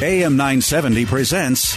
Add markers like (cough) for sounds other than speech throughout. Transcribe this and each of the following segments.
AM 970 presents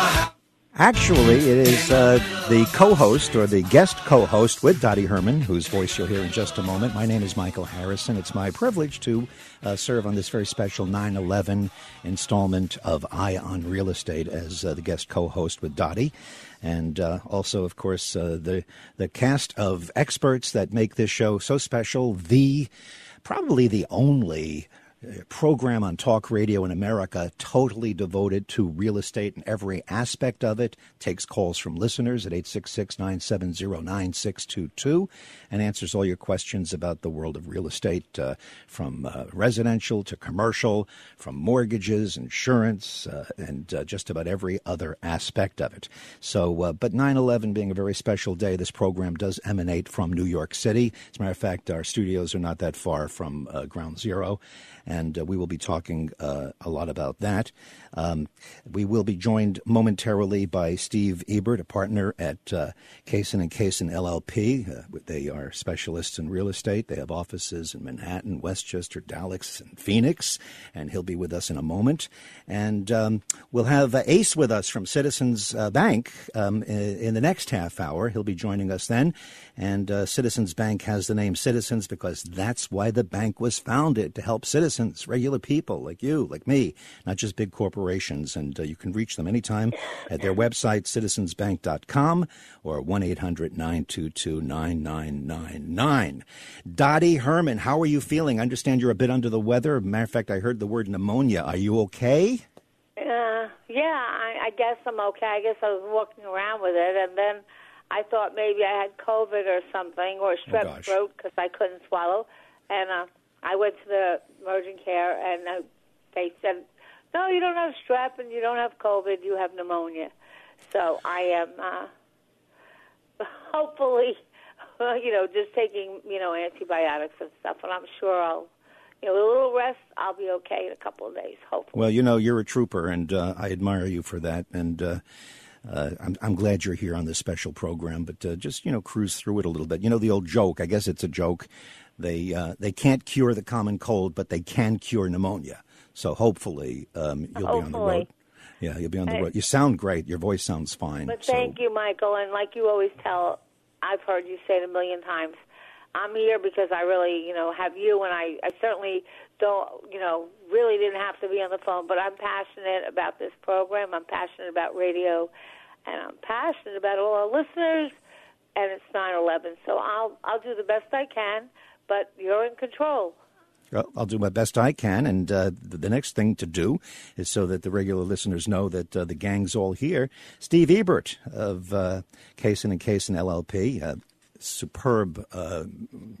Actually, it is uh, the co host or the guest co host with Dottie Herman, whose voice you'll hear in just a moment. My name is Michael Harrison. It's my privilege to uh, serve on this very special 9 11 installment of Eye on Real Estate as uh, the guest co host with Dottie. And uh, also, of course, uh, the, the cast of experts that make this show so special. The probably the only program on talk radio in America totally devoted to real estate and every aspect of it. Takes calls from listeners at 866 970 9622 and answers all your questions about the world of real estate uh, from uh, residential to commercial, from mortgages, insurance, uh, and uh, just about every other aspect of it. So, uh, but 9 11 being a very special day, this program does emanate from New York City. As a matter of fact, our studios are not that far from uh, Ground Zero and uh, we will be talking uh, a lot about that. Um, we will be joined momentarily by Steve Ebert, a partner at uh, Cassin and Cassin LLP. Uh, they are specialists in real estate. They have offices in Manhattan, Westchester, Dallas, and Phoenix, and he'll be with us in a moment. And um, we'll have uh, Ace with us from Citizens uh, Bank um, in, in, the next half hour. He'll be joining us then. And uh, Citizens Bank has the name Citizens because that's why the bank was founded to help citizens, regular people like you, like me, not just big corporations. And uh, you can reach them anytime at their website, citizensbank.com or 1 800 922 9999. Dottie Herman, how are you feeling? I understand you're a bit under the weather. Matter of fact, I heard the word pneumonia. Are you okay? Uh, yeah, I, I guess I'm okay. I guess I was walking around with it, and then I thought maybe I had COVID or something or strep oh throat because I couldn't swallow. And uh, I went to the emergent care and uh, they said, no, you don't have strep and you don't have COVID, you have pneumonia. So I am uh, (laughs) hopefully, (laughs) you know, just taking, you know, antibiotics and stuff. And I'm sure I'll you know, a little rest, I'll be okay in a couple of days, hopefully. Well, you know, you're a trooper, and uh, I admire you for that. And uh, uh, I'm, I'm, glad you're here on this special program, but uh, just you know, cruise through it a little bit. You know the old joke. I guess it's a joke. They uh, they can't cure the common cold, but they can cure pneumonia. So hopefully, um, you'll hopefully. be on the road. Yeah, you'll be on the road. You sound great. Your voice sounds fine. But so. thank you, Michael. And like you always tell, I've heard you say it a million times. I'm here because I really, you know, have you, and I, I certainly don't, you know, really didn't have to be on the phone, but I'm passionate about this program. I'm passionate about radio, and I'm passionate about all our listeners. And it's 9/11, so I'll I'll do the best I can, but you're in control. Well, I'll do my best I can, and uh, the next thing to do is so that the regular listeners know that uh, the gang's all here. Steve Ebert of uh, Cassin and Cassin LLP, uh, superb uh,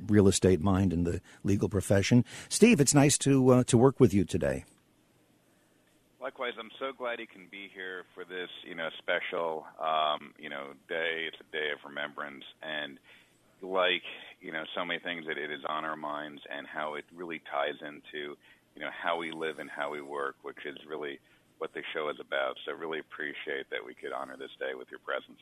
real estate mind in the legal profession. Steve, it's nice to uh, to work with you today. Likewise, I'm so glad he can be here for this, you know, special, um, you know, day. It's a day of remembrance, and like, you know, so many things that it is on our minds, and how it really ties into, you know, how we live and how we work, which is really what the show is about. So, really appreciate that we could honor this day with your presence.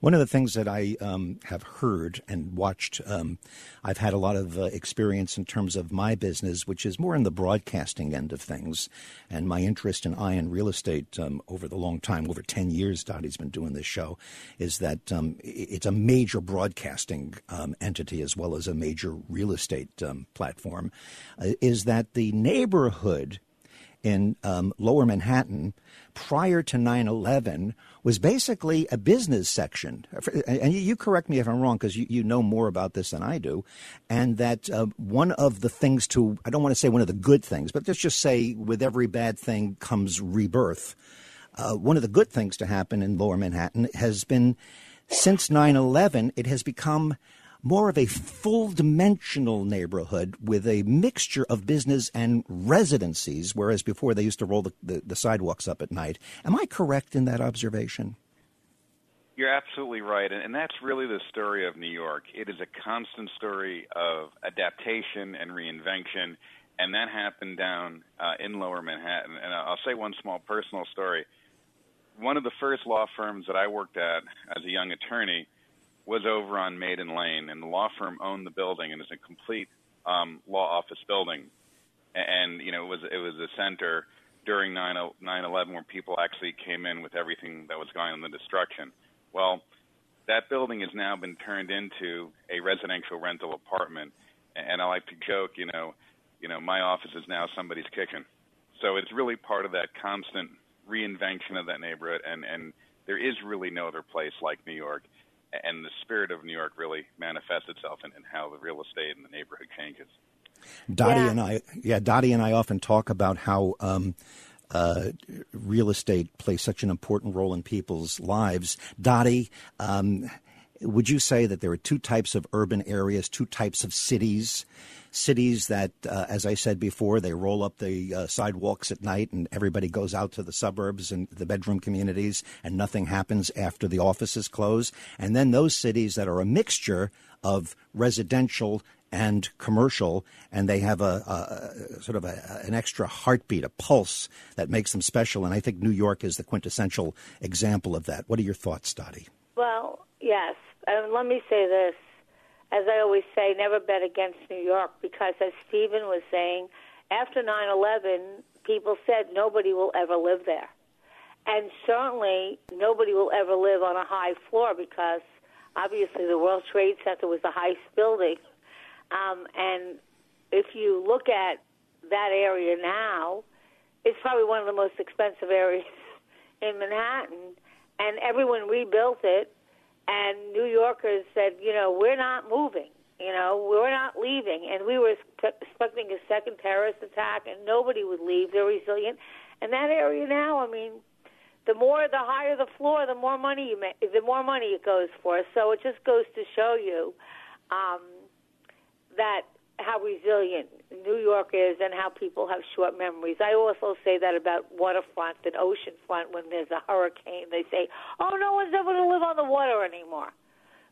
One of the things that I um, have heard and watched, um, I've had a lot of uh, experience in terms of my business, which is more in the broadcasting end of things, and my interest in Eye on Real Estate um, over the long time, over 10 years, Dottie's been doing this show, is that um, it's a major broadcasting um, entity as well as a major real estate um, platform, uh, is that the neighborhood in lower Manhattan prior to 9 11 was basically a business section. And you correct me if I'm wrong because you, you know more about this than I do. And that uh, one of the things to, I don't want to say one of the good things, but let's just say with every bad thing comes rebirth. Uh, one of the good things to happen in lower Manhattan has been since 9 11, it has become more of a full dimensional neighborhood with a mixture of business and residencies, whereas before they used to roll the, the, the sidewalks up at night. Am I correct in that observation? You're absolutely right, and that's really the story of New York. It is a constant story of adaptation and reinvention, and that happened down uh, in Lower Manhattan. And I'll say one small personal story. One of the first law firms that I worked at as a young attorney was over on Maiden Lane, and the law firm owned the building, and it's a complete um, law office building. And you know, it was it was a center during 9/11 where people actually came in with everything that was going on, the destruction. Well, that building has now been turned into a residential rental apartment, and I like to joke, you know, you know, my office is now somebody's kitchen. So it's really part of that constant reinvention of that neighborhood, and and there is really no other place like New York, and the spirit of New York really manifests itself in, in how the real estate and the neighborhood changes. Dottie yeah. and I, yeah, Dottie and I often talk about how. Um, uh, real estate plays such an important role in people's lives. Dottie, um, would you say that there are two types of urban areas, two types of cities? Cities that, uh, as I said before, they roll up the uh, sidewalks at night and everybody goes out to the suburbs and the bedroom communities and nothing happens after the offices close. And then those cities that are a mixture of residential and commercial, and they have a, a sort of a, an extra heartbeat, a pulse that makes them special. And I think New York is the quintessential example of that. What are your thoughts, Dottie? Well, yes. Um, let me say this. As I always say, never bet against New York because, as Stephen was saying, after 9 11, people said nobody will ever live there. And certainly nobody will ever live on a high floor because obviously the World Trade Center was the highest building um, and if you look at that area now, it's probably one of the most expensive areas (laughs) in Manhattan. And everyone rebuilt it. And New Yorkers said, you know, we're not moving. You know, we're not leaving. And we were expecting a second terrorist attack, and nobody would leave. They're resilient. And that area now, I mean, the more, the higher the floor, the more money you make, the more money it goes for. So it just goes to show you um, that how resilient New York is and how people have short memories. I also say that about waterfront and oceanfront when there's a hurricane. They say, oh, no one's ever going to live on the water anymore.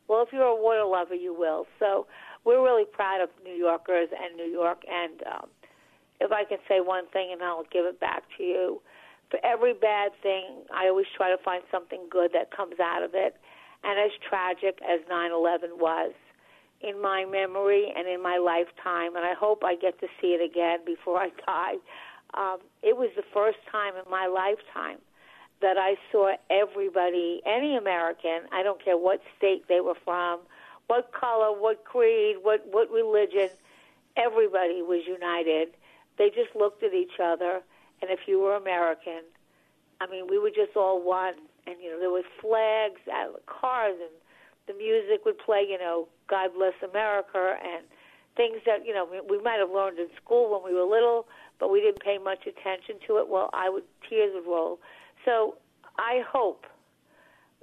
Well, if you're a water lover, you will. So we're really proud of New Yorkers and New York. And um, if I can say one thing, and I'll give it back to you, for every bad thing, I always try to find something good that comes out of it. And as tragic as 9 11 was, in my memory and in my lifetime, and I hope I get to see it again before I (laughs) die. Um, it was the first time in my lifetime that I saw everybody, any American, I don't care what state they were from, what color, what creed, what, what religion, everybody was united. They just looked at each other, and if you were American, I mean, we were just all one. And, you know, there was flags the cars, and the music would play, you know, God Bless America and things that you know we, we might have learned in school when we were little, but we didn't pay much attention to it. Well, I would tears would roll. So I hope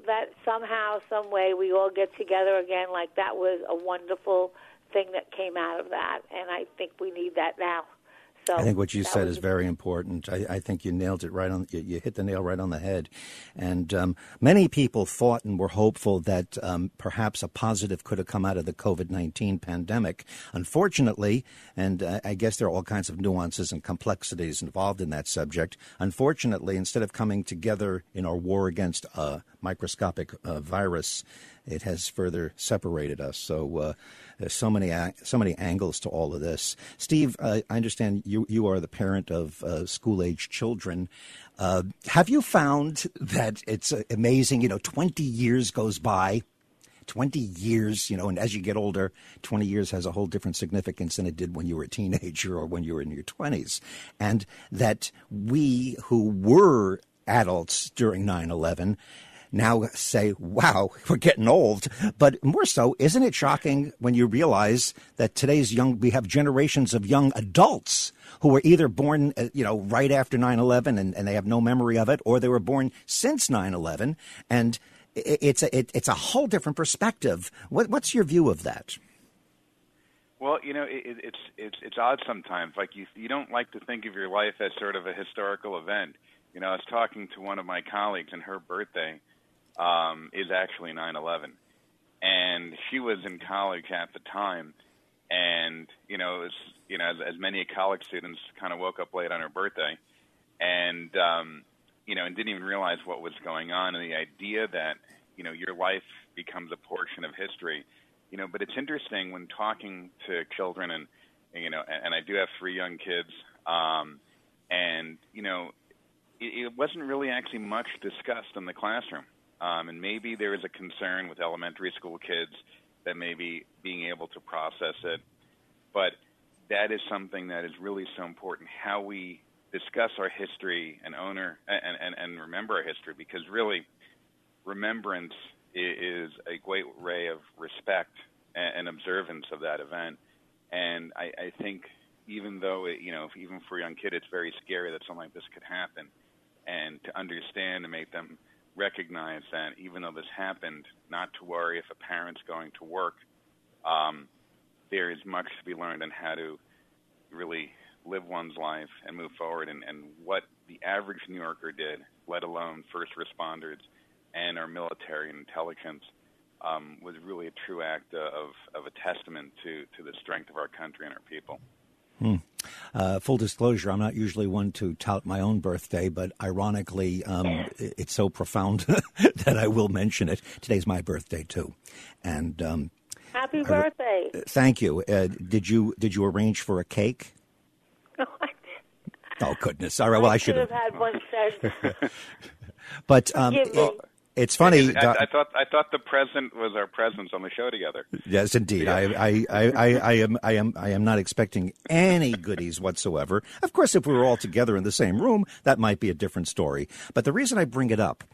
that somehow, some way, we all get together again. Like that was a wonderful thing that came out of that, and I think we need that now. So I think what you said is very important. I, I, think you nailed it right on. You, you, hit the nail right on the head. And um, many people thought and were hopeful that um, perhaps a positive could have come out of the COVID nineteen pandemic. Unfortunately, and uh, I guess there are all kinds of nuances and complexities involved in that subject. Unfortunately, instead of coming together in our war against a microscopic uh, virus, it has further separated us. So uh, there's so many so many angles to all of this. Steve, uh, I understand you you are the parent of uh, school age children. Uh, have you found that it's uh, amazing? You know, 20 years goes by. 20 years, you know, and as you get older, 20 years has a whole different significance than it did when you were a teenager or when you were in your 20s. And that we who were adults during 9 11 now say, wow, (laughs) we're getting old. But more so, isn't it shocking when you realize that today's young, we have generations of young adults who were either born, uh, you know, right after 9 11 and, and they have no memory of it, or they were born since 9 11. And it's a it, it's a whole different perspective. What, what's your view of that? Well, you know, it, it's it's it's odd sometimes. Like you you don't like to think of your life as sort of a historical event. You know, I was talking to one of my colleagues, and her birthday um, is actually 9/11, and she was in college at the time, and you know, was you know, as, as many college students kind of woke up late on her birthday, and um, you know, and didn't even realize what was going on, and the idea that you know your life becomes a portion of history you know, but it's interesting when talking to children and, you know, and, and I do have three young kids, um, and you know, it, it wasn't really actually much discussed in the classroom. Um, and maybe there is a concern with elementary school kids that maybe being able to process it, but that is something that is really so important. How we discuss our history and honor and, and, and remember our history, because really, remembrance is a great ray of respect and, observance of that event. And I, I think even though it, you know, even for a young kid, it's very scary that something like this could happen, and to understand and make them recognize that even though this happened, not to worry if a parent's going to work. Um, there is much to be learned on how to really live one's life and move forward, and, and what the average New Yorker did, let alone first responders and our military and intelligence um, was really a true act of, of a testament to, to the strength of our country and our people. Hmm. Uh, full disclosure, I'm not usually one to tout my own birthday, but ironically, um, it's so profound (laughs) that I will mention it. Today's my birthday too, and um, happy birthday! Uh, thank you. Uh, did you did you arrange for a cake? (laughs) oh goodness! All right. Well, I, I should have had one (laughs) but um, it's funny. I, I, thought I thought the present was our presence on the show together. Yes, indeed. Yeah. I, I, I, I, am I am I am not expecting any goodies whatsoever. Of course, if we were all together in the same room, that might be a different story. But the reason I bring it up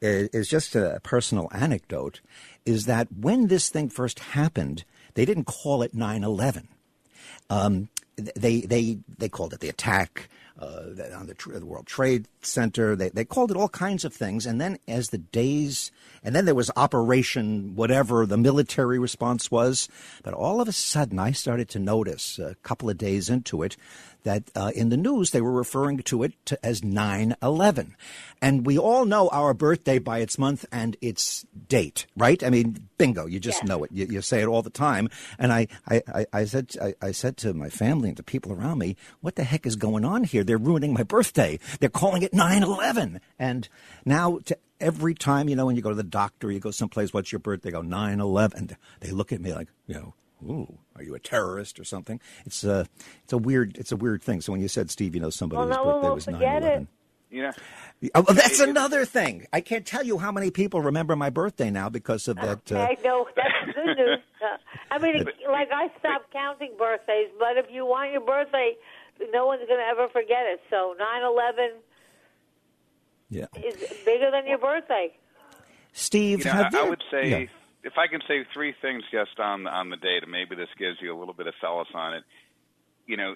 is, is just a personal anecdote. Is that when this thing first happened, they didn't call it 9/11. Um, they they they called it the attack uh, on the, the, World Trade Center. They, they called it all kinds of things. And then as the days, and then there was Operation whatever the military response was. But all of a sudden, I started to notice a couple of days into it that uh, in the news they were referring to it to, as 9 11. And we all know our birthday by its month and its date, right? I mean, bingo, you just know it. You, you, say it all the time. And I, I, I, I said, I, I, said to my family and to people around me, what the heck is going on here? They're ruining my birthday. They're calling it 9 11. And now, to, every time, you know, when you go to the doctor, you go someplace, what's your birthday? They go 9 11. They look at me like, you know, ooh, are you a terrorist or something? It's a, it's a weird, it's a weird thing. So when you said, Steve, you know, somebody well, no birthday was 9 11. Yeah. Oh, well, that's another thing. I can't tell you how many people remember my birthday now because of that. Uh, I know that's good news. Uh, (laughs) I mean, it, like I stopped counting birthdays, but if you want your birthday, no one's going to ever forget it. So nine eleven yeah. is bigger than your birthday. Steve, you know, I, there, I, would say yeah if I can say three things just on on the data, maybe this gives you a little bit of solace on it. You know,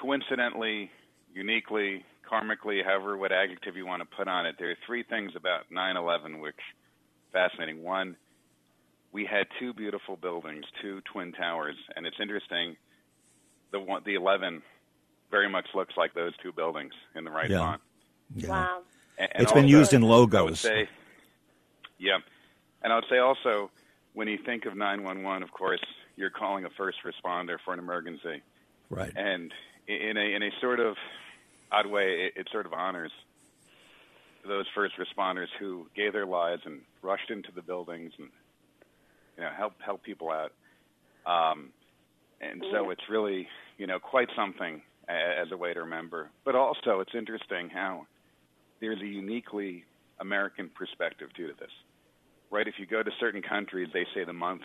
coincidentally, uniquely, karmically, however what adjective you want to put on it, there are three things about 9/11 which fascinating. One, we had two beautiful buildings, two twin towers, and it's interesting. The one, the 11, very much looks like those two buildings in the right yeah. font. Yeah. Wow. And, and it's been used in logos. Say, yeah, and I would say also when you think of 911, of course, you're calling a first responder for an emergency. Right. And in a in a sort of odd way, it, it sort of honors those first responders who gave their lives and rushed into the buildings and you know help help people out. Um, and so it's really you know quite something as a way to remember. But also, it's interesting how there's a uniquely American perspective too to this right? If you go to certain countries, they say the month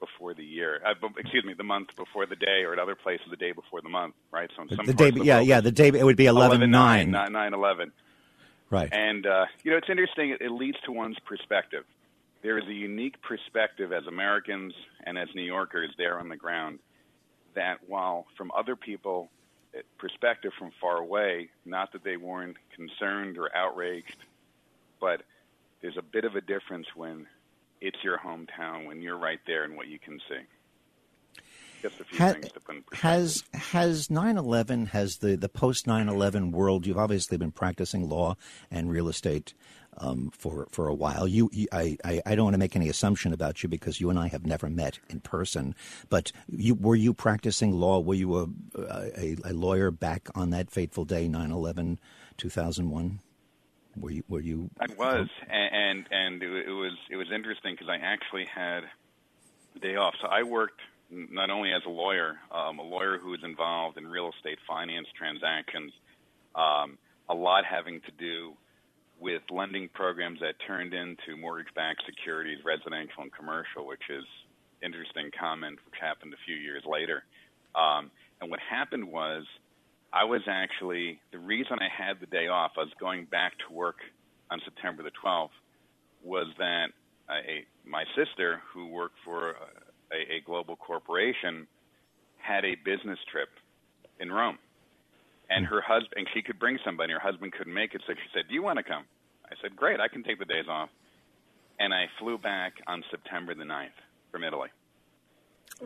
before the year. Uh, excuse me, the month before the day, or at other places, the day before the month, right? So in some the day, the yeah, yeah, the day it would be 11, 11 9. 9, 9 11. Right. And uh, you know, it's interesting. It, it leads to one's perspective. There is a unique perspective as Americans and as New Yorkers there on the ground that while from other people eh, perspective from far away, not that they weren't concerned or outraged, but there's a bit of a difference when it's your hometown, when you're right there and what you can see. Just a few ha- things to put in Has has 9/11 has the the post 9/11 world? You've obviously been practicing law and real estate um, for for a while. You, you I, I, I don't want to make any assumption about you because you and I have never met in person. But you were you practicing law? Were you a a, a lawyer back on that fateful day, 9/11, 2001? Were you? Were you? I was, and and, and it was it was interesting because I actually had the day off. So I worked not only as a lawyer, um, a lawyer who was involved in real estate finance transactions, um, a lot having to do with lending programs that turned into mortgage-backed securities, residential and commercial, which is interesting comment, which happened a few years later. Um, and what happened was I was actually the reason I had the day off. I was going back to work on September the 12th. Was that a, my sister, who worked for a, a global corporation, had a business trip in Rome, and hmm. her husband, and she could bring somebody. Her husband couldn't make it, so she said, "Do you want to come?" I said, "Great, I can take the days off." And I flew back on September the 9th from Italy.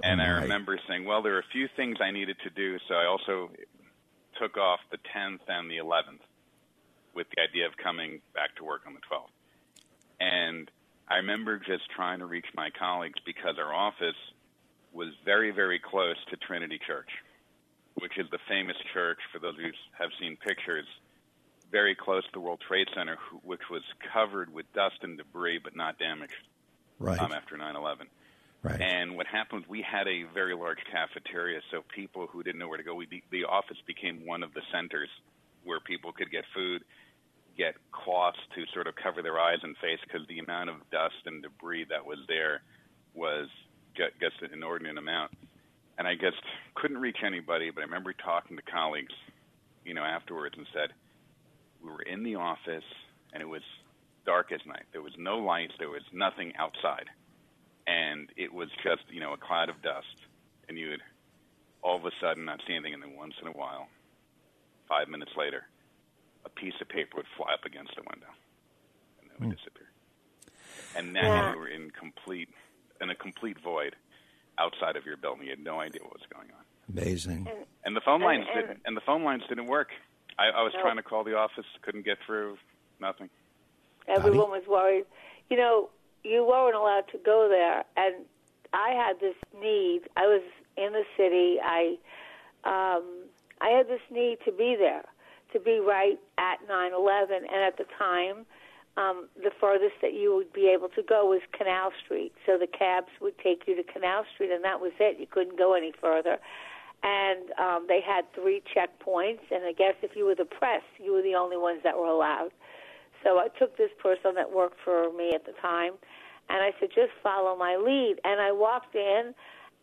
And I remember saying, well, there are a few things I needed to do. So I also took off the 10th and the 11th with the idea of coming back to work on the 12th. And I remember just trying to reach my colleagues because our office was very, very close to Trinity Church, which is the famous church, for those of you who have seen pictures, very close to the World Trade Center, which was covered with dust and debris but not damaged right. um, after 9 11. Right. And what happened we had a very large cafeteria, so people who didn't know where to go, we, the office became one of the centers where people could get food, get cloths to sort of cover their eyes and face because the amount of dust and debris that was there was just an inordinate amount. And I just couldn't reach anybody, but I remember talking to colleagues, you know, afterwards and said, we were in the office and it was dark as night. There was no lights, there was nothing outside and it was just you know a cloud of dust, and you would all of a sudden not see anything, and then once in a while, five minutes later, a piece of paper would fly up against the window, and then it would mm. disappear. And now yeah. you were in complete in a complete void outside of your building. You had no idea what was going on. Amazing. And, and the phone lines and, and, didn't, and the phone lines didn't work. I, I was no. trying to call the office, couldn't get through. Nothing. Everyone was worried. You know, you weren't allowed to go there, and I had this need. I was in the city. I um, I had this need to be there, to be right at 9/11, and at the time. Um, the furthest that you would be able to go was Canal Street. So the cabs would take you to Canal Street, and that was it. You couldn't go any further. And um, they had three checkpoints, and I guess if you were the press, you were the only ones that were allowed. So I took this person that worked for me at the time, and I said, just follow my lead. And I walked in,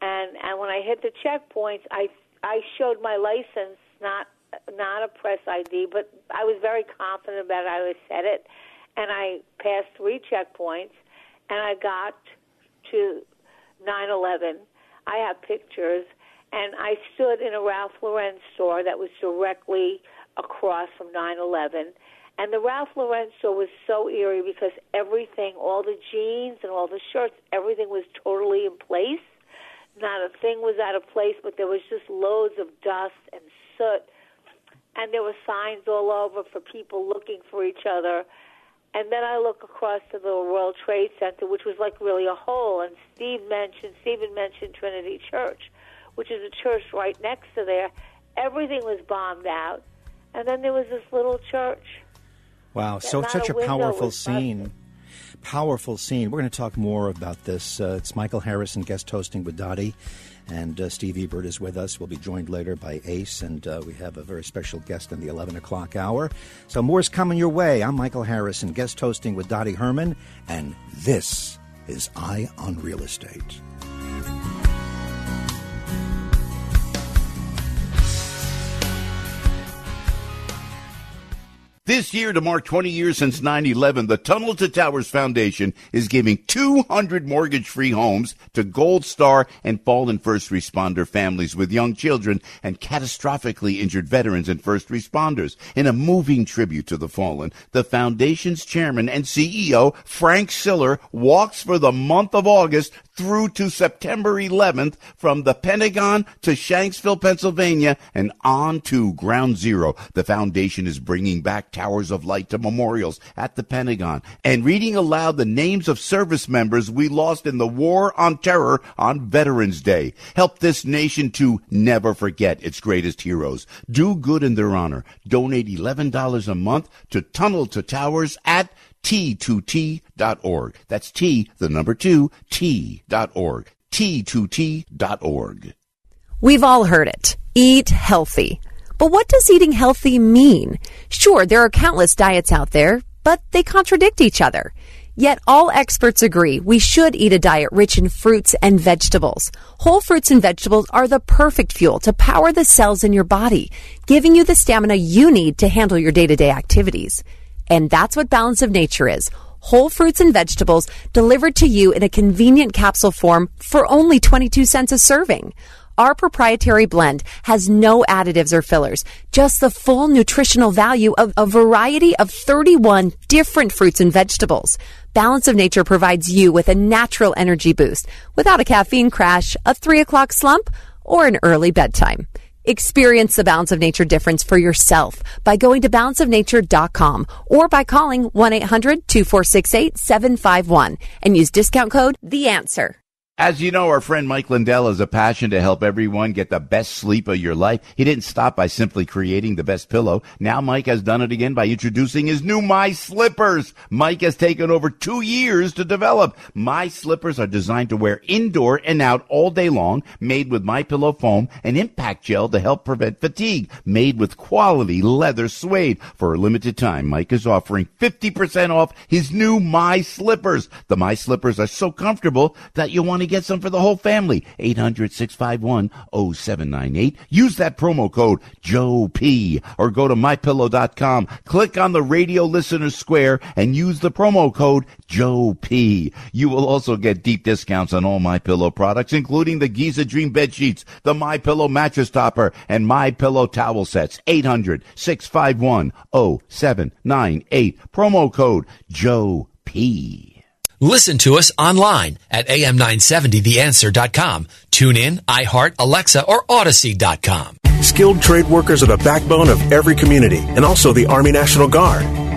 and and when I hit the checkpoints, I I showed my license, not not a press ID, but I was very confident about it. I said it, and I passed three checkpoints, and I got to 9/11. I have pictures, and I stood in a Ralph Lauren store that was directly across from 9/11 and the Ralph Lauren store was so eerie because everything, all the jeans and all the shirts, everything was totally in place. Not a thing was out of place, but there was just loads of dust and soot. And there were signs all over for people looking for each other. And then I look across to the World Trade Center, which was like really a hole. And Steve mentioned, Stephen mentioned Trinity Church, which is a church right next to there. Everything was bombed out. And then there was this little church Wow, so such a, powerful scene. Powerful scene. We're going to talk more about this. Uh, it's Michael Harrison guest hosting with Dottie, and uh, Steve Ebert is with us. We'll be joined later by Ace, and uh, we have a very special guest in the 11 o'clock hour. So more's coming your way. I'm Michael Harrison, guest hosting with Dottie Herman, and this is Eye on Real Estate. This year, to mark 20 years since 9-11, the Tunnel to Towers Foundation is giving 200 mortgage-free homes to Gold Star and fallen first responder families with young children and catastrophically injured veterans and first responders. In a moving tribute to the fallen, the foundation's chairman and CEO, Frank Siller, walks for the month of August through to September 11th from the Pentagon to Shanksville, Pennsylvania, and on to Ground Zero. The foundation is bringing back Towers of Light to memorials at the Pentagon and reading aloud the names of service members we lost in the War on Terror on Veterans Day. Help this nation to never forget its greatest heroes. Do good in their honor. Donate $11 a month to Tunnel to Towers at T2T.org. That's T, the number two, T.org. T2T.org. We've all heard it. Eat healthy. But what does eating healthy mean? Sure, there are countless diets out there, but they contradict each other. Yet all experts agree we should eat a diet rich in fruits and vegetables. Whole fruits and vegetables are the perfect fuel to power the cells in your body, giving you the stamina you need to handle your day to day activities. And that's what Balance of Nature is. Whole fruits and vegetables delivered to you in a convenient capsule form for only 22 cents a serving. Our proprietary blend has no additives or fillers, just the full nutritional value of a variety of 31 different fruits and vegetables. Balance of Nature provides you with a natural energy boost without a caffeine crash, a three o'clock slump, or an early bedtime. Experience the Balance of Nature difference for yourself by going to balanceofnature.com or by calling 1 800 246 8751 and use discount code THE ANSWER. As you know, our friend Mike Lindell has a passion to help everyone get the best sleep of your life. He didn't stop by simply creating the best pillow. Now Mike has done it again by introducing his new My Slippers. Mike has taken over two years to develop. My Slippers are designed to wear indoor and out all day long, made with My Pillow foam and impact gel to help prevent fatigue, made with quality leather suede. For a limited time, Mike is offering 50% off his new My Slippers. The My Slippers are so comfortable that you want to get some for the whole family. 800-651-0798. Use that promo code Joe P or go to mypillow.com. Click on the radio listener square and use the promo code Joe P. You will also get deep discounts on all My Pillow products, including the Giza Dream bed sheets, the My Pillow mattress topper, and My Pillow towel sets. 800-651-0798. Promo code Joe P. Listen to us online at am970theanswer.com. Tune in, iHeart, Alexa, or Audacy.com. Skilled trade workers are the backbone of every community and also the Army National Guard.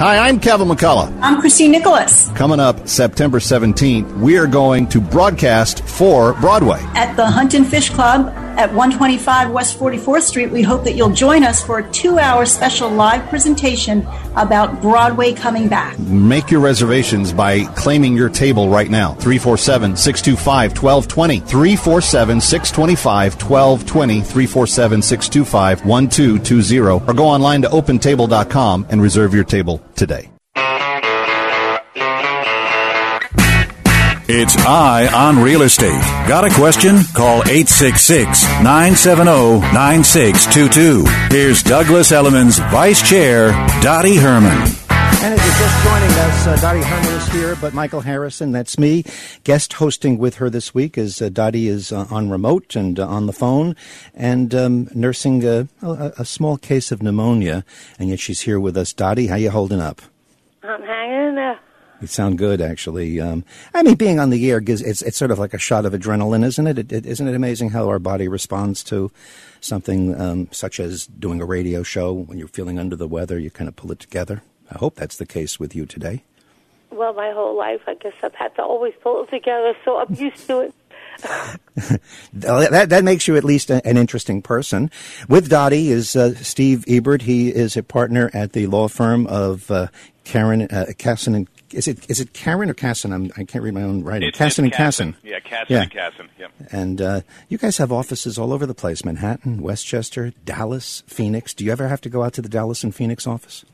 Hi, I'm Kevin McCullough. I'm Christine Nicholas. Coming up September 17th, we are going to broadcast for Broadway. At the Hunt and Fish Club at 125 West 44th Street, we hope that you'll join us for a two hour special live presentation about Broadway coming back. Make your reservations by claiming your table right now. 347 625 1220. 347 625 1220. 347 625 1220. Or go online to opentable.com and reserve your table today. It's Eye on Real Estate. Got a question? Call 866 970 9622. Here's Douglas Elliman's Vice Chair, Dottie Herman. And if you're just joining us, uh, Dottie Herman is here, but Michael Harrison, that's me. Guest hosting with her this week is uh, Dottie is uh, on remote and uh, on the phone and um, nursing a, a, a, small case of pneumonia, and yet she's here with us. Dottie, how you holding up? I'm hanging in there. You sound good, actually. Um, I mean, being on the air gives it's it's sort of like a shot of adrenaline, isn't it? it, it isn't it amazing how our body responds to something um, such as doing a radio show when you're feeling under the weather? You kind of pull it together. I hope that's the case with you today. Well, my whole life, I guess I've had to always pull it together, so I'm used to it. (laughs) that that makes you at least a, an interesting person. With Dottie is uh, Steve Ebert. He is a partner at the law firm of uh, Karen uh, Cassin and is it is it Karen or Cassin? I'm, I can not read my own writing. It's, Cassin it's and Cassin. Yeah, Cassin yeah. and Casson. Yep. And uh, you guys have offices all over the place: Manhattan, Westchester, Dallas, Phoenix. Do you ever have to go out to the Dallas and Phoenix office?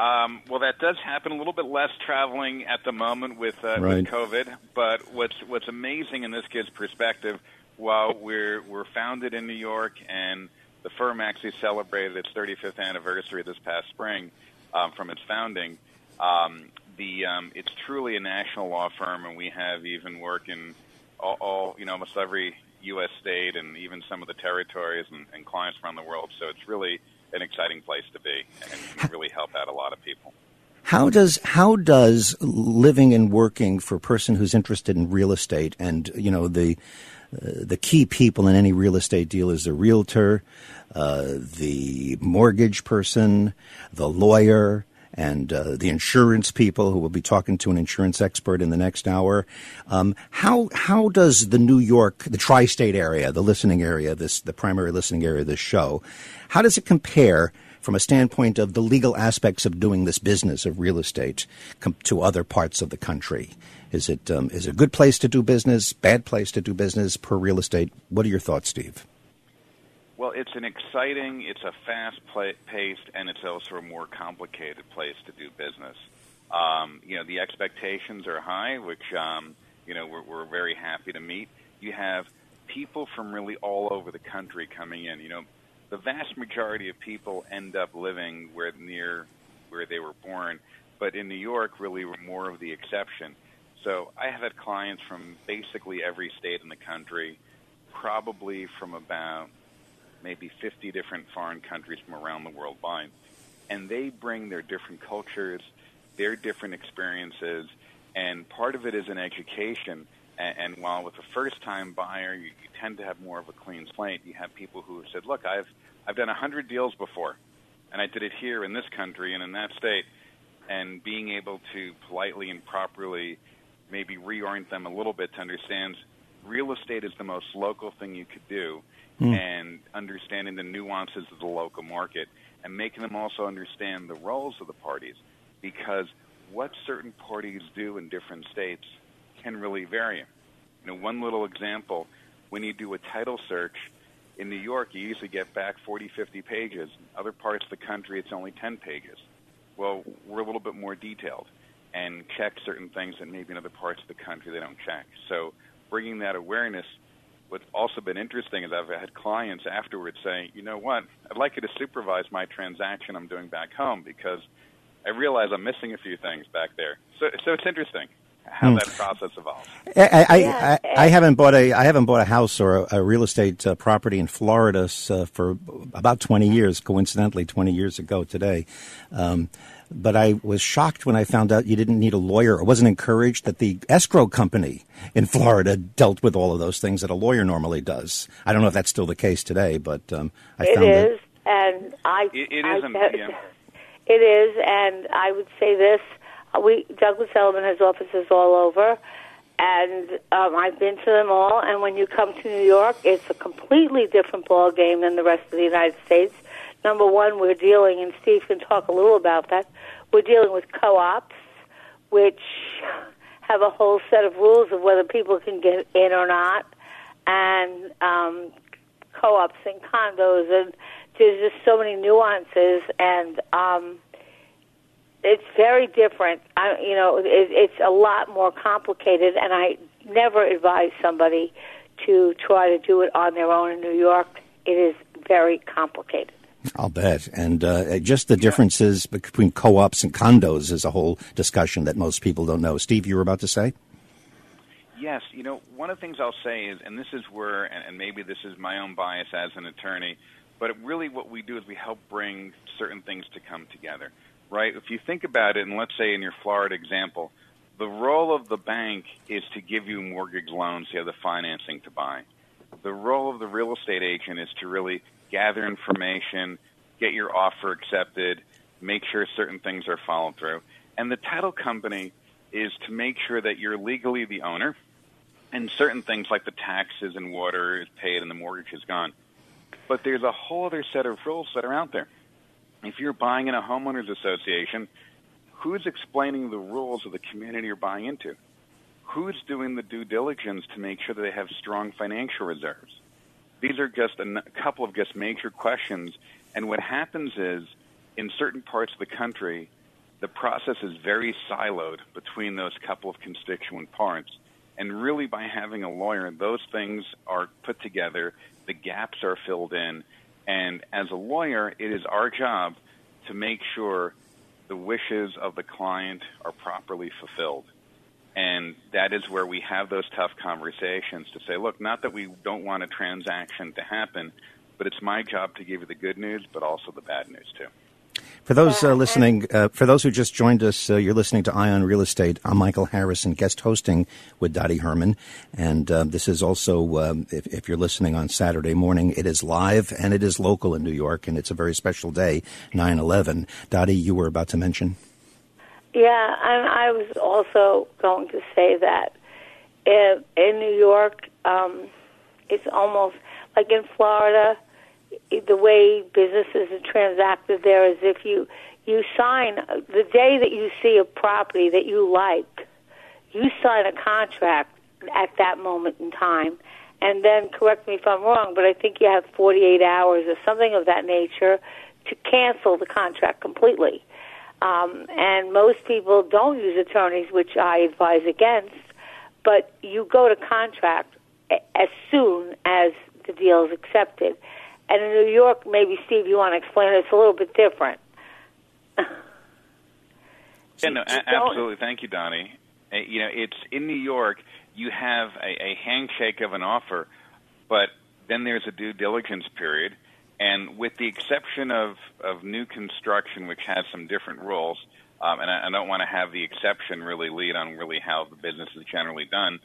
Um, well, that does happen. A little bit less traveling at the moment with, uh, right. with COVID. But what's what's amazing, in this kid's perspective, while we're we're founded in New York, and the firm actually celebrated its 35th anniversary this past spring um, from its founding. Um, the um, it's truly a national law firm, and we have even work in all, all you know almost every U.S. state and even some of the territories and, and clients around the world. So it's really an exciting place to be and can really help out a lot of people. How does how does living and working for a person who's interested in real estate and you know the uh, the key people in any real estate deal is the realtor, uh, the mortgage person, the lawyer, and uh, the insurance people who will be talking to an insurance expert in the next hour. Um, how how does the New York, the tri-state area, the listening area, this the primary listening area of this show, how does it compare? From a standpoint of the legal aspects of doing this business of real estate com- to other parts of the country, is it um, is it a good place to do business? Bad place to do business per real estate? What are your thoughts, Steve? Well, it's an exciting, it's a fast-paced, and it's also a more complicated place to do business. Um, you know, the expectations are high, which um, you know we're, we're very happy to meet. You have people from really all over the country coming in. You know, the vast majority of people end up living where near where they were born, but in New York, really, we're more of the exception. So I have had clients from basically every state in the country, probably from about maybe 50 different foreign countries from around the world by. And they bring their different cultures, their different experiences, and part of it is an education. And, and while with a first-time buyer, you, you tend to have more of a clean slate, you have people who have said, "Look, I've I've done 100 deals before, and I did it here in this country and in that state." And being able to politely and properly maybe reorient them a little bit to understand real estate is the most local thing you could do mm. and understanding the nuances of the local market and making them also understand the roles of the parties because what certain parties do in different states can really vary. You know, one little example, when you do a title search in New York, you usually get back 40, 50 pages. In other parts of the country, it's only 10 pages. Well, we're a little bit more detailed and check certain things that maybe in other parts of the country they don't check. So bringing that awareness what's also been interesting is I've had clients afterwards say, you know what, I'd like you to supervise my transaction I'm doing back home because I realize I'm missing a few things back there. So, so it's interesting how hmm. that process evolves. I, I, I, I, haven't bought a I haven't bought a house or a, a real estate uh, property in Florida uh, for about 20 years. Coincidentally, 20 years ago today. Um, but I was shocked when I found out you didn't need a lawyer I wasn't encouraged that the escrow company in Florida dealt with all of those things that a lawyer normally does. I don't know if that's still the case today, but um, I it found is, and I it, it I, is. I, yeah. (laughs) It is, and I would say this: we Douglas Elliman has offices all over, and um, I've been to them all. And when you come to New York, it's a completely different ball game than the rest of the United States. Number one, we're dealing, and Steve can talk a little about that. We're dealing with co-ops, which have a whole set of rules of whether people can get in or not, and um, co-ops and condos, and there's just so many nuances, and um, it's very different. I, you know, it, it's a lot more complicated, and I never advise somebody to try to do it on their own in New York. It is very complicated. I'll bet. And uh, just the differences between co ops and condos is a whole discussion that most people don't know. Steve, you were about to say? Yes. You know, one of the things I'll say is, and this is where, and, maybe this is my own bias as an attorney, but really what we do is we help bring certain things to come together, right? If you think about it, and let's say in your Florida example, the role of the bank is to give you mortgage loans, you have the financing to buy. The role of the real estate agent is to really gather information, get your offer accepted, make sure certain things are followed through. And the title company is to make sure that you're legally the owner and certain things like the taxes and water is paid and the mortgage is gone. But there's a whole other set of rules that are out there. If you're buying in a homeowners association, who's explaining the rules of the community you're buying into? Who's doing the due diligence to make sure that they have strong financial reserves? These are just a couple of just major questions. And what happens is, in certain parts of the country, the process is very siloed between those couple of constituent parts. And really, by having a lawyer, those things are put together, the gaps are filled in. And as a lawyer, it is our job to make sure the wishes of the client are properly fulfilled. And that is where we have those tough conversations to say, look, not that we don't want a transaction to happen, but it's my job to give you the good news, but also the bad news too. For those uh, listening, uh, for those who just joined us, uh, you're listening to Eye on Real Estate. I'm Michael Harrison, guest hosting with Dottie Herman, and uh, this is also, um, if, if, you're listening on Saturday morning, it is live and it is local in New York, and it's a very special day, 9/11. Dottie, you were about to mention. Yeah, and I was also going to say that in, in New York, um, it's almost like in Florida the way businesses are transacted there is if you you sign the day that you see a property that you like, you sign a contract at that moment in time. And then, correct me if I'm wrong, but I think you have 48 hours or something of that nature to cancel the contract completely. Um, and most people don't use attorneys, which I advise against. But you go to contract as soon as the deal is accepted. And in New York, maybe Steve, you want to explain it? It's a little bit different. yeah, no, a- absolutely. Thank you, Dottie. Uh, you know, it's in New York. You have a, a handshake of an offer, but then there's a due diligence period, and with the exception of of new construction, which has some different rules, um, and I, I don't want to have the exception really lead on really how the business is generally done.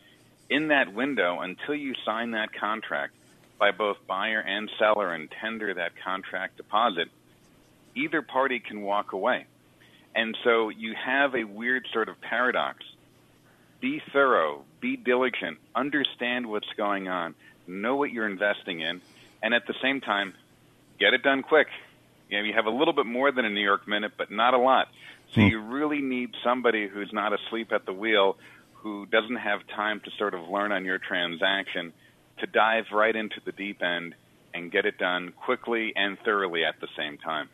In that window, until you sign that contract, by both buyer and seller and tender that contract deposit, either party can walk away. And so you have a weird sort of paradox. Be thorough, be diligent, understand what's going on, know what you're investing in, and at the same time, get it done quick. You know, you have a little bit more than a New York minute, but not a lot. So hmm. you really need somebody who's not asleep at the wheel, who doesn't have time to sort of learn on your transaction to dive right into the deep end and get it done quickly and thoroughly at the same time.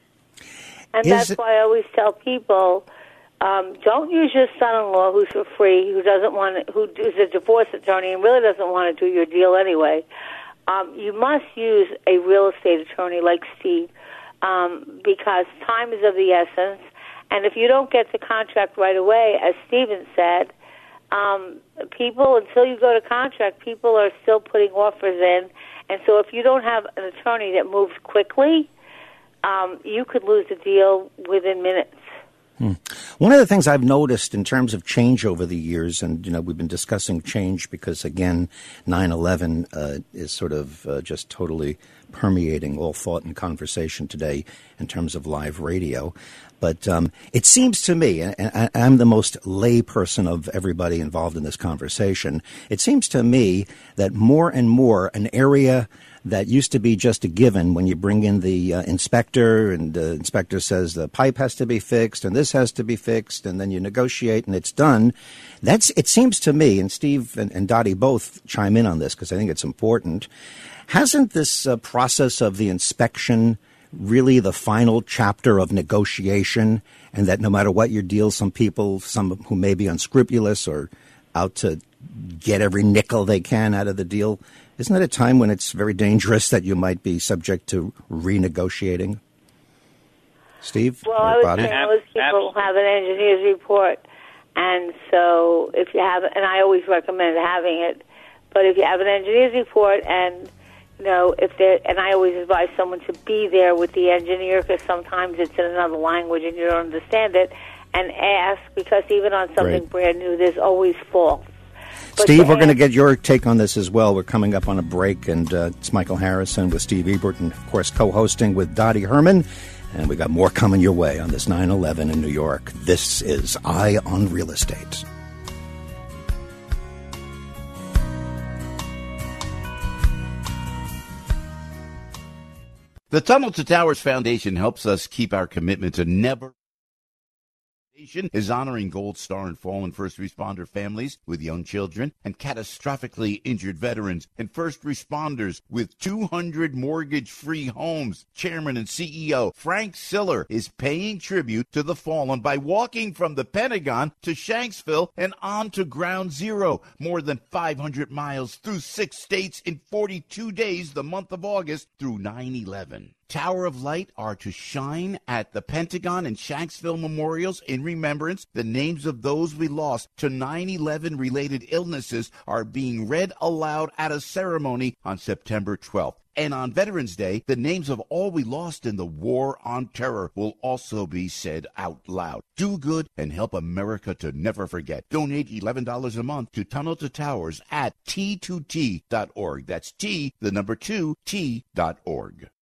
And is that's it... why I always tell people um, don't use your son-in-law who's for free, who doesn't want, to, who is a divorce attorney and really doesn't want to do your deal anyway. Um, you must use a real estate attorney like Steve um, because time is of the essence. And if you don't get the contract right away, as Steven said, um, people until you go to contract, people are still putting offers in, and so if you don't have an attorney that moves quickly, um, you could lose a deal within minutes. Hmm. One of the things I've noticed in terms of change over the years, and you know, we've been discussing change because again, 9/11 uh, is sort of uh, just totally permeating all thought and conversation today in terms of live radio. But um, it seems to me, and I'm the most lay person of everybody involved in this conversation, it seems to me that more and more an area that used to be just a given when you bring in the uh, inspector and the inspector says the pipe has to be fixed and this has to be fixed and then you negotiate and it's done. That's, it seems to me, and Steve and, and Dottie both chime in on this because I think it's important. Hasn't this uh, process of the inspection really the final chapter of negotiation, and that no matter what your deal, some people, some who may be unscrupulous or out to get every nickel they can out of the deal, isn't that a time when it's very dangerous that you might be subject to renegotiating? Steve? Well, I would say most people have an engineer's report, and so if you have, and I always recommend having it, but if you have an engineer's report and you know, if they and I always advise someone to be there with the engineer because sometimes it's in another language and you don't understand it, and ask because even on something Great. brand new, there's always faults. But Steve, we're going to get your take on this as well. We're coming up on a break, and uh, it's Michael Harrison with Steve Ebert, and of course, co-hosting with Dottie Herman. And we got more coming your way on this 9/11 in New York. This is Eye on Real Estate. The Tunnel to Towers Foundation helps us keep our commitment to never is honoring Gold Star and fallen first responder families with young children and catastrophically injured veterans and first responders with 200 mortgage free homes. Chairman and CEO Frank Siller is paying tribute to the fallen by walking from the Pentagon to Shanksville and on to Ground Zero, more than 500 miles through six states in 42 days the month of August through 9 11. Tower of Light are to shine at the Pentagon and Shanksville memorials in remembrance. The names of those we lost to 9 11 related illnesses are being read aloud at a ceremony on September 12th. And on Veterans Day, the names of all we lost in the war on terror will also be said out loud. Do good and help America to never forget. Donate $11 a month to Tunnel to Towers at t2t.org. That's T, the number 2, t.org.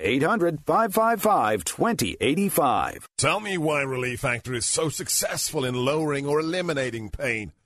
800 555 2085. Tell me why Relief Factor is so successful in lowering or eliminating pain.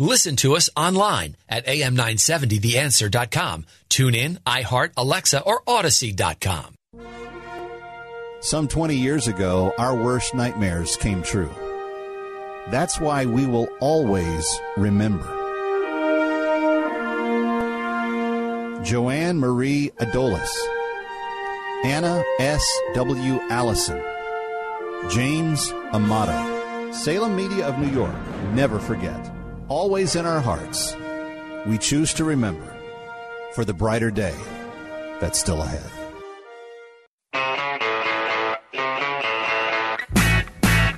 Listen to us online at am970theanswer.com. Tune in, iHeart, Alexa, or Audacy.com. Some 20 years ago, our worst nightmares came true. That's why we will always remember. Joanne Marie Ahladiotis, Anna S. W. Allison, James Amato, Salem Media of New York. Never forget always in our hearts, we choose to remember for the brighter day that's still ahead.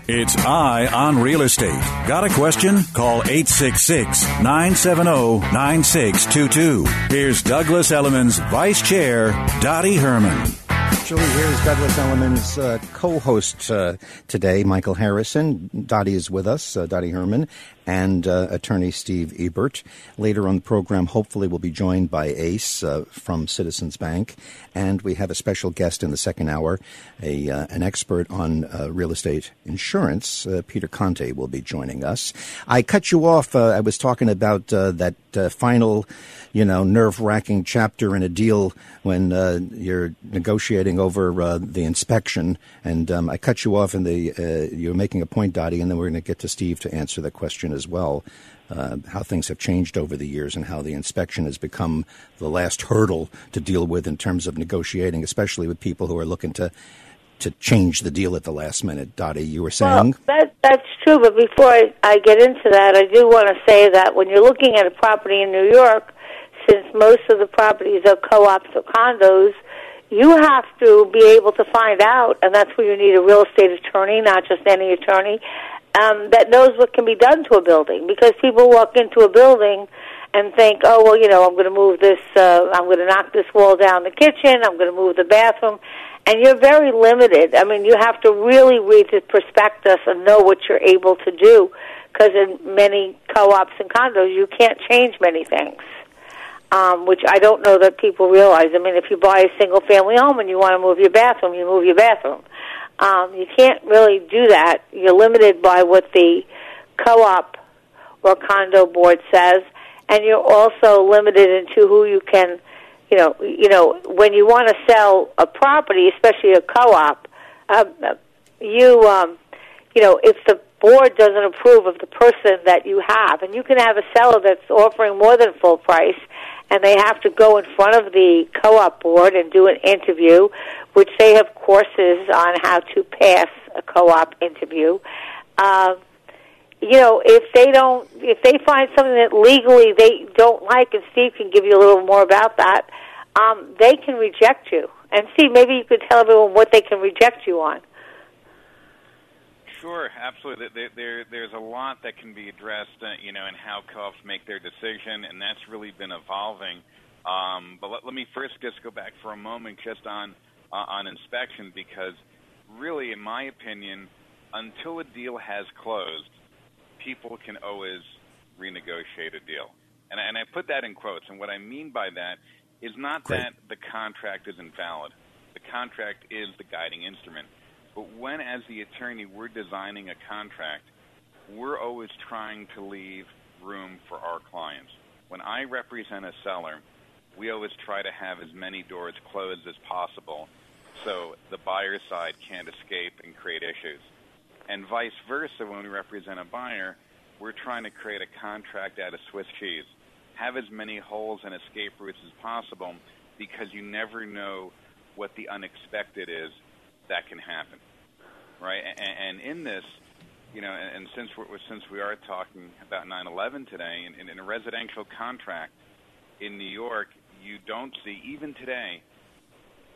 It's Eye on Real Estate. Got a question? Call 866 970 9622. Here's Douglas Elliman's Vice Chair, Dottie Herman. Actually, here's Douglas Elliman's uh, co-host uh, today, Michael Harrison. Dottie is with us, uh, Dottie Herman, and uh, attorney Steve Ebert. Later on the program, hopefully, we'll be joined by Ace uh, from Citizens Bank, and we have a special guest in the second hour, a uh, an expert on real estate insurance. Peter Conte will be joining us. I cut you off. I was talking about that final, you know, nerve wracking chapter in a deal when you're negotiating over the inspection, and um, I cut you off, and the you're making a point, Dottie, and then we're going to get to Steve to answer the question as well. Uh, how things have changed over the years and how the inspection has become the last hurdle to deal with in terms of negotiating, especially with people who are looking to to change the deal at the last minute. Dottie, you were saying well, that that's true. But before I, I get into that, I do want to say that when you're looking at a property in New York, since most of the properties are co-ops or condos, you have to be able to find out, and that's where you need a real estate attorney, not just any attorney, um, that knows what can be done to a building because people walk into a building and think, oh well, you know, I'm going to move this, uh, I'm going to knock this wall down the kitchen, I'm going to move the bathroom, and you're very limited. I mean, you have to really read the prospectus and know what you're able to do, because in many co-ops and condos, you can't change many things. Um, which I don't know that people realize. I mean, if you buy a single family home and you want to move your bathroom, you move your bathroom. Um, you can't really do that. You're limited by what the co-op or condo board says, and you're also limited into who you can, you know, you know, when you want to sell a property, especially a co-op, uh, you, um, you know, if the board doesn't approve of the person that you have, and you can have a seller that's offering more than full price, and they have to go in front of the co-op board and do an interview, which they have courses on how to pass a co-op interview. Uh, you know, if they don't, if they find something that legally they don't like, and Steve can give you a little more about that, um, they can reject you. And Steve, maybe you could tell everyone what they can reject you on. Sure, absolutely. There, there, there's a lot that can be addressed, uh, you know, in how co-ops make their decision, and that's really been evolving. Um, but let, let me first just go back for a moment just on uh, on inspection, because really, in my opinion, until a deal has closed, people can always renegotiate a deal. And, and I put that in quotes. And what I mean by that is not Great. that the contract is invalid. The contract is the guiding instrument. But when, as the attorney, we're designing a contract, we're always trying to leave room for our clients. When I represent a seller, we always try to have as many doors closed as possible so the buyer side can't escape and create issues. And vice versa, when we represent a buyer, we're trying to create a contract out of Swiss cheese. Have as many holes and escape routes as possible because you never know what the unexpected is that can happen, right? And, and in this, you know, and, and since we're, since we are talking about 9/11 today, in, in a residential contract in New York, you don't see even today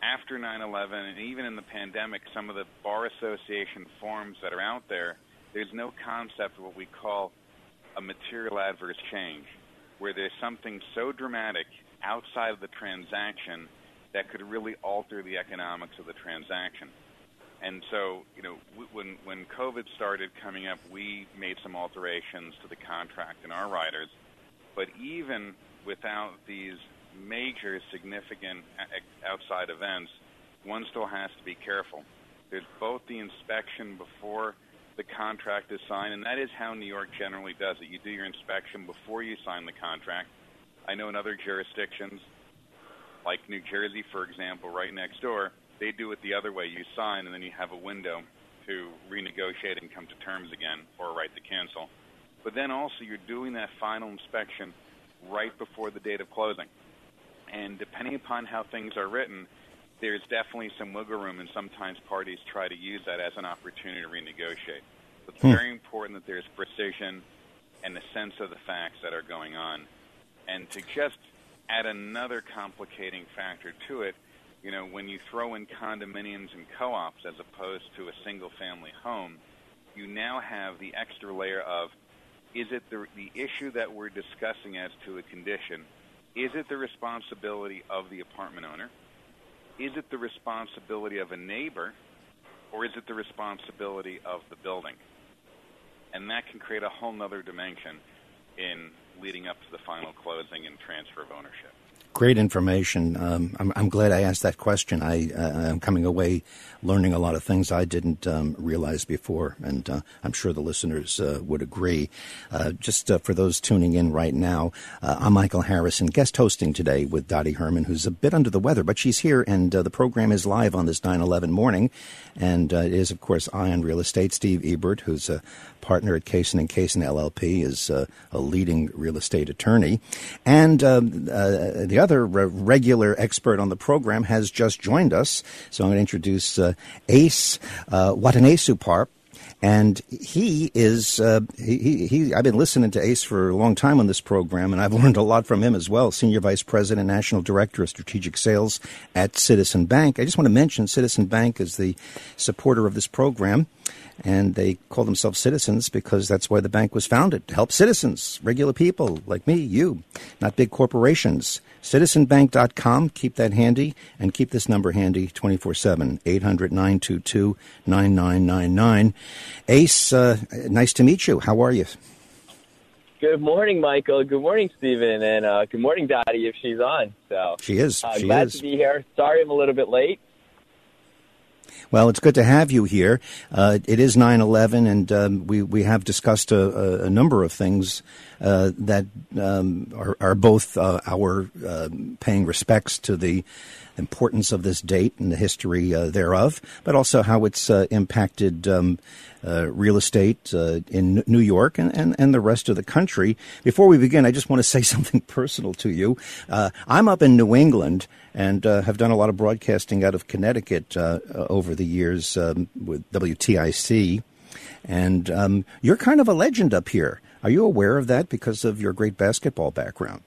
after 9/11 and even in the pandemic, some of the bar association forms that are out there, there's no concept of what we call a material adverse change, where there's something so dramatic outside of the transaction that could really alter the economics of the transaction. And so, you know, when when COVID started coming up, we made some alterations to the contract in our riders. But even without these major significant uh, outside events, one still has to be careful. There's both the inspection before the contract is signed, and that is how New York generally does it. You do your inspection before you sign the contract. I know in other jurisdictions, like New Jersey, for example, right next door, they do it the other way. You sign, and then you have a window to renegotiate and come to terms again, or right to cancel. But then also, you're doing that final inspection right before the date of closing. And depending upon how things are written, there's definitely some wiggle room, and sometimes parties try to use that as an opportunity to renegotiate. But it's hmm. very important that there's precision and a sense of the facts that are going on. And to just add another complicating factor to it, you know, when you throw in condominiums and co-ops as opposed to a single-family home, you now have the extra layer of is it the, the issue that we're discussing as to a condition – is it the responsibility of the apartment owner? Is it the responsibility of a neighbor? Or is it the responsibility of the building? And that can create a whole other dimension in leading up to the final closing and transfer of ownership. Great information. Um, I'm, I'm, glad I asked that question. I, uh, I'm coming away learning a lot of things I didn't um, realize before, and uh, I'm sure the listeners uh, would agree. Uh, just uh, for those tuning in right now, uh, I'm Michael Harrison, guest hosting today with Dottie Herman, who's a bit under the weather, but she's here, and the program is live on this 9 11 morning. And it is, of course, Eye on Real Estate. Steve Ebert, who's a partner at Cassin and Cassin LLP, is a leading real estate attorney. And um, the other regular expert on the program has just joined us. So I'm going to introduce uh, Ace uh, Watanasuparp. And he is uh, he, he, I've been listening to Ace for a long time on this program, and I've (laughs) learned a lot from him as well. Senior Vice President, National Director of Strategic Sales at Citizen Bank. I just want to mention Citizen Bank is the supporter of this program, and they call themselves citizens because that's why the bank was founded to help citizens, regular people like me, you, not big corporations. Citizenbank.com. Keep that handy and keep this number handy 24 7, 800 922 9999. Ace, uh, nice to meet you. How are you? Good morning, Michael. Good morning, Stephen, and uh, good morning, Dottie, if she's on. So she is. Uh, she glad is. to be here. Sorry, I'm a little bit late. Well, it's good to have you here. Uh, it is 9 11, and um, we, we have discussed a, a number of things uh, that um, are, are, both uh, our uh, paying respects to the importance of this date and the history uh, thereof, but also how it's uh, impacted um, uh, real estate uh, in New York and, and, and the rest of the country. Before we begin, I just want to (laughs) say something personal to you. Uh, I'm up in New England and uh, have done a lot of broadcasting out of Connecticut over the years um, with WTIC. And um, you're kind of a legend up here. Are you aware of that because of your great basketball background?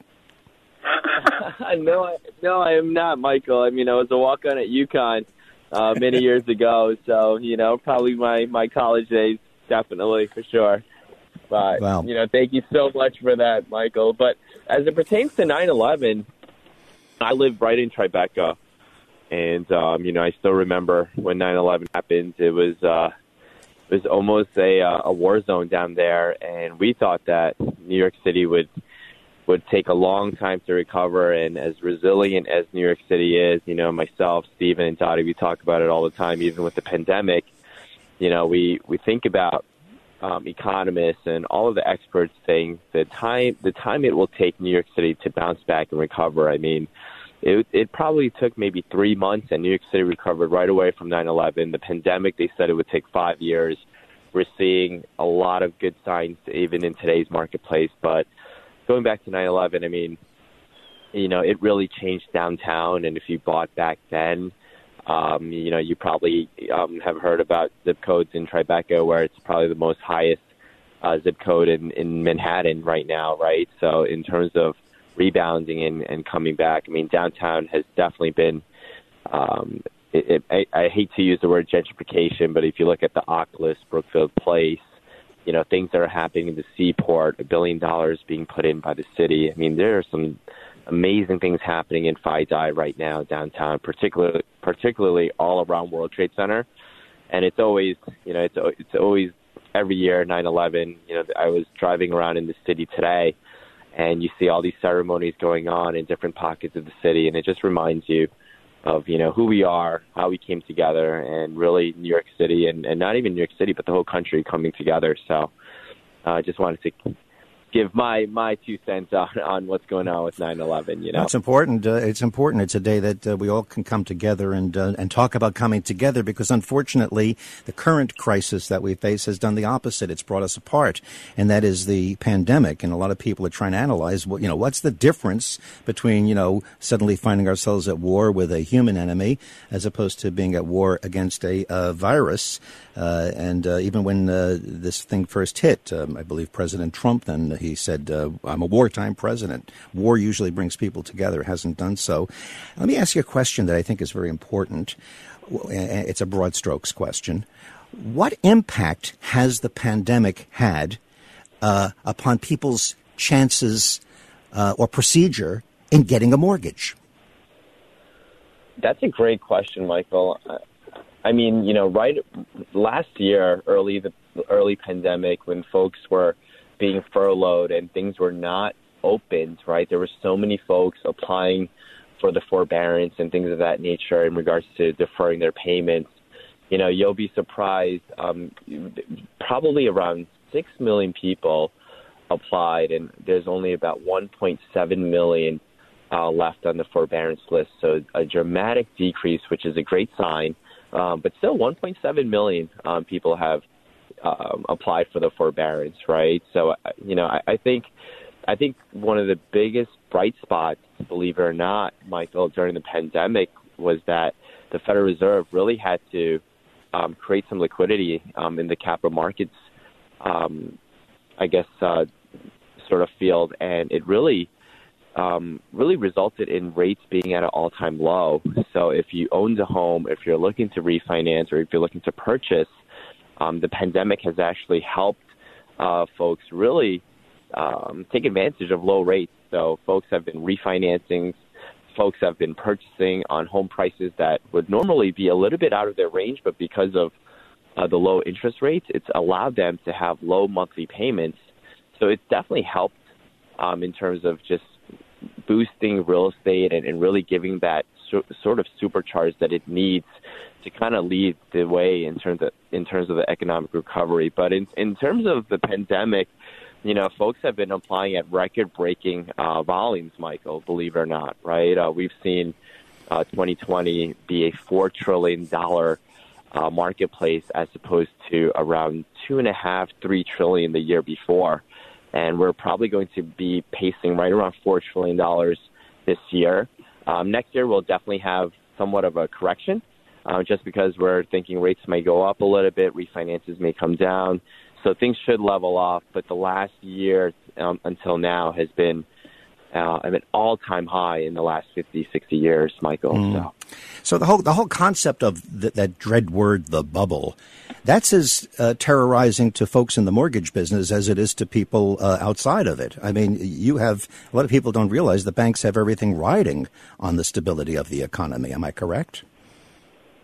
(laughs) no, I, no, I am not, Michael. I mean, I was a walk on at UConn uh, many (laughs) years ago, so you know, probably my my college days, definitely for sure. But wow. you know, thank you so much for that, Michael. But as it pertains to nine eleven, I live right in Tribeca, and um, you know, I still remember when nine eleven happened. It was uh, it was almost a uh, a war zone down there, and we thought that New York City would would take a long time to recover. And as resilient as New York City is, you know, myself, Stephen, and Dottie, we talk about it all the time, even with the pandemic. You know, we we think about um, economists and all of the experts saying the time the time it will take New York City to bounce back and recover. I mean, it it probably took maybe three months, and New York City recovered right away from 9/11. The pandemic, they said it would take five years. We're seeing a lot of good signs even in today's marketplace, but going back to 9/11, I mean, you know, it really changed downtown. And if you bought back then, um, you know, you probably um, have heard about zip codes in Tribeca, where it's probably the most highest uh, zip code in, in Manhattan right now, right? So in terms of rebounding and, and coming back, I mean, downtown has definitely been. Um, it, it, I, I hate to use the word gentrification, but if you look at the Oculus, Brookfield Place, you know, things that are happening in the seaport, a billion dollars being put in by the city. I mean, there are some amazing things happening in FiDi right now downtown, particularly particularly all around World Trade Center. And it's always, you know, it's it's always every year 9/11. You know, I was driving around in the city today, and you see all these ceremonies going on in different pockets of the city, and it just reminds you of you know who we are, how we came together, and really New York City, and, and not even New York City, but the whole country coming together. So uh, I uh, just wanted to give my my two cents on, on what's going on with 9/11. You know, it's important. Uh, it's important. It's a day that uh, we all can come together and uh, and talk about coming together because unfortunately, the current crisis that we face has done the opposite. It's brought us apart, and that is the pandemic. And a lot of people are trying to analyze what you know what's the difference between you know suddenly finding ourselves at war with a human enemy as opposed to being at war against a virus. Uh, and uh, even when uh, this thing first hit, um, I believe President Trump then he said, "I'm a wartime president. War usually brings people together. It hasn't done so." Let me ask you a question that I think is very important. It's a broad strokes question. What impact has the pandemic had uh, upon people's chances uh, or procedure in getting a mortgage? That's a great question, Michael. I mean, you know, right last year, early the early pandemic, when folks were being furloughed and things were not opened, right? There were so many folks applying for the forbearance and things of that nature in regards to deferring their payments. You know, you'll be surprised. Um, probably around six million people applied, and there's only about 1.7 million uh, left on the forbearance list. So a dramatic decrease, which is a great sign. Um, but still, 1.7 million um, people have um, applied for the forbearance, right? So, uh, you know, I, I think I think one of the biggest bright spots, believe it or not, Michael, during the pandemic was that the Federal Reserve really had to um, create some liquidity um, in the capital markets, um, I guess, uh, sort of field, and it really. Um, really resulted in rates being at an all-time low. So if you owned a home, if you're looking to refinance, or if you're looking to purchase, um, the pandemic has actually helped uh, folks really um, take advantage of low rates. So folks have been refinancing, folks have been purchasing on home prices that would normally be a little bit out of their range, but because of uh, the low interest rates, it's allowed them to have low monthly payments. So it's definitely helped um, in terms of just boosting real estate and, and really giving that so, sort of supercharge that it needs to kind of lead the way in terms of in terms of the economic recovery. But in in terms of the pandemic, you know, folks have been applying at record-breaking uh, volumes, Michael. Believe it or not, right? Uh, we've seen uh, 2020 be a four trillion dollar uh, marketplace as opposed to around two and a half, three trillion the year before, and we're probably going to be pacing right around four trillion dollars this year. Um, next year, we'll definitely have somewhat of a correction, uh, just because we're thinking rates may go up a little bit, refinances may come down. So things should level off. But the last year um, until now has been uh, an all-time high in the last 50, 60 years, Michael. Mm. So. so. the whole the whole concept of th- that dread word, the bubble, that's as uh, terrorizing to folks in the mortgage business as it is to people uh, outside of it. I mean, you have a lot of people don't realize the banks have everything riding on the stability of the economy. Am I correct?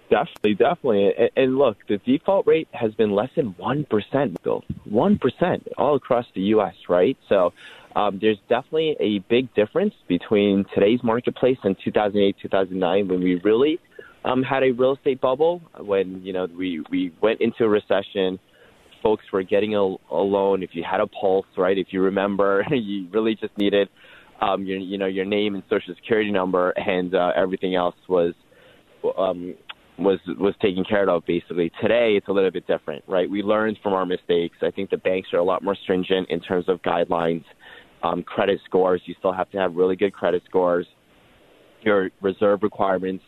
Definitely, definitely. And, and look, the default rate has been less than 1%, Bill. 1% all across the U.S., right? So um, there's definitely a big difference between today's marketplace and 2008, 2009, when we really um, had a real estate bubble, when, you know, we, we went into a recession. Folks were getting a, a loan. If you had a pulse, right? If you remember, (laughs) you really just needed um, your, you know, your name and social security number, and uh, everything else was um, was was taken care of basically. Today it's a little bit different, right? We learned from our mistakes. I think the banks are a lot more stringent in terms of guidelines, um, credit scores. You still have to have really good credit scores. Your reserve requirements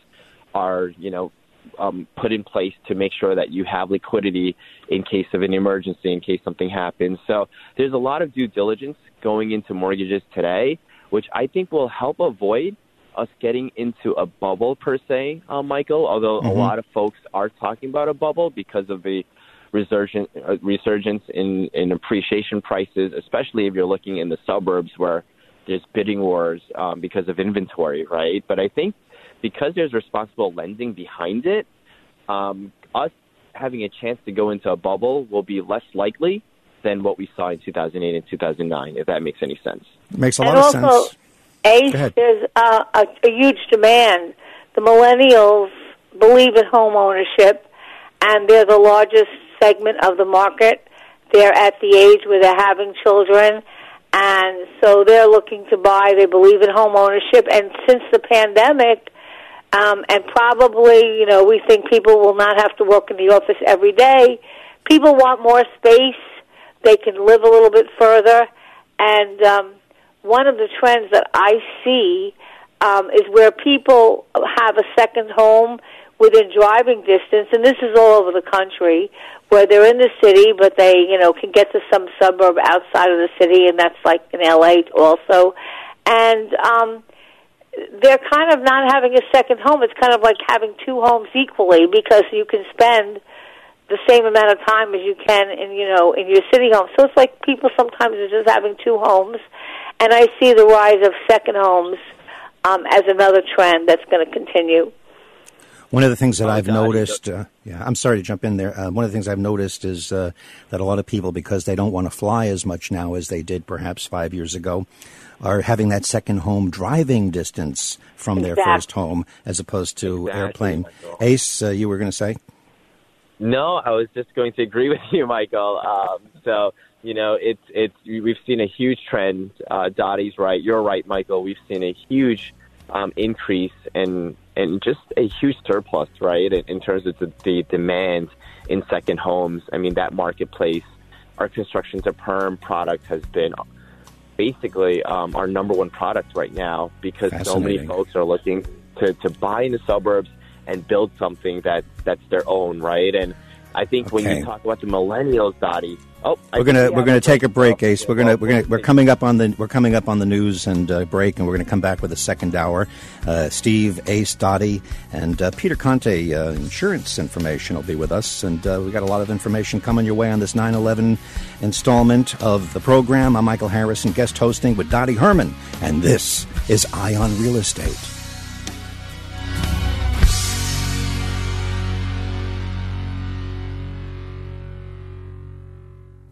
are, you know, um, put in place to make sure that you have liquidity in case of an emergency, in case something happens. So there's a lot of due diligence going into mortgages today, which I think will help avoid us getting into a bubble per se, uh, Michael. Although mm-hmm. a lot of folks are talking about a bubble because of the resurgence, uh, resurgence in, in appreciation prices, especially if you're looking in the suburbs where there's bidding wars um, because of inventory, right? But I think because there's responsible lending behind it, um, us having a chance to go into a bubble will be less likely than what we saw in 2008 and 2009, if that makes any sense. Makes a lot and of also, sense. Ace, there's uh, a, a huge demand. The millennials believe in home ownership, and they're the largest segment of the market. They're at the age where they're having children, and so they're looking to buy. They believe in home ownership, and since the pandemic, um, and probably, you know, we think people will not have to work in the office every day. People want more space. They can live a little bit further, and um, one of the trends that I see um, is where people have a second home within driving distance, and this is all over the country, where they're in the city, but they, you know, can get to some suburb outside of the city, and that's like in LA also. And um, they're kind of not having a second home. It's kind of like having two homes equally because you can spend the same amount of time as you can in, you know, in your city home. So it's like people sometimes are just having two homes and I see the rise of second homes um, as another trend that's going to continue. One of the things that oh, I've God, noticed, uh, yeah, I'm sorry to jump in there. Uh, one of the things I've noticed is uh, that a lot of people, because they don't want to fly as much now as they did perhaps five years ago, are having that second home driving distance from exactly. their first home as opposed to exactly, airplane. Ace, uh, you were going to say? No, I was just going to agree (laughs) with you, Michael. Um, so you know, it's it's we've seen a huge trend. Uh, Dottie's right. You're right, Michael. We've seen a huge um, increase and and just a huge surplus, right, in, in terms of the, the demand in second homes. I mean, that marketplace, our construction to perm product has been basically um, our number one product right now because so many folks are looking to, to buy in the suburbs and build something that that's their own, right? And I think okay. when you talk about the millennials, Dottie, oh, we're gonna we're gonna take a break, Ace. We're gonna we're gonna we're coming up on the we're coming up on the news and uh, break, and we're gonna come back with a second hour. Uh, Steve, Ace, Dottie, and uh, Peter Conte, uh, insurance information will be with us, and uh, we got a lot of information coming your way on this 9/11 installment of the program. I'm Michael Harrison, guest hosting with Dottie Herman, and this is Eye on Real Estate.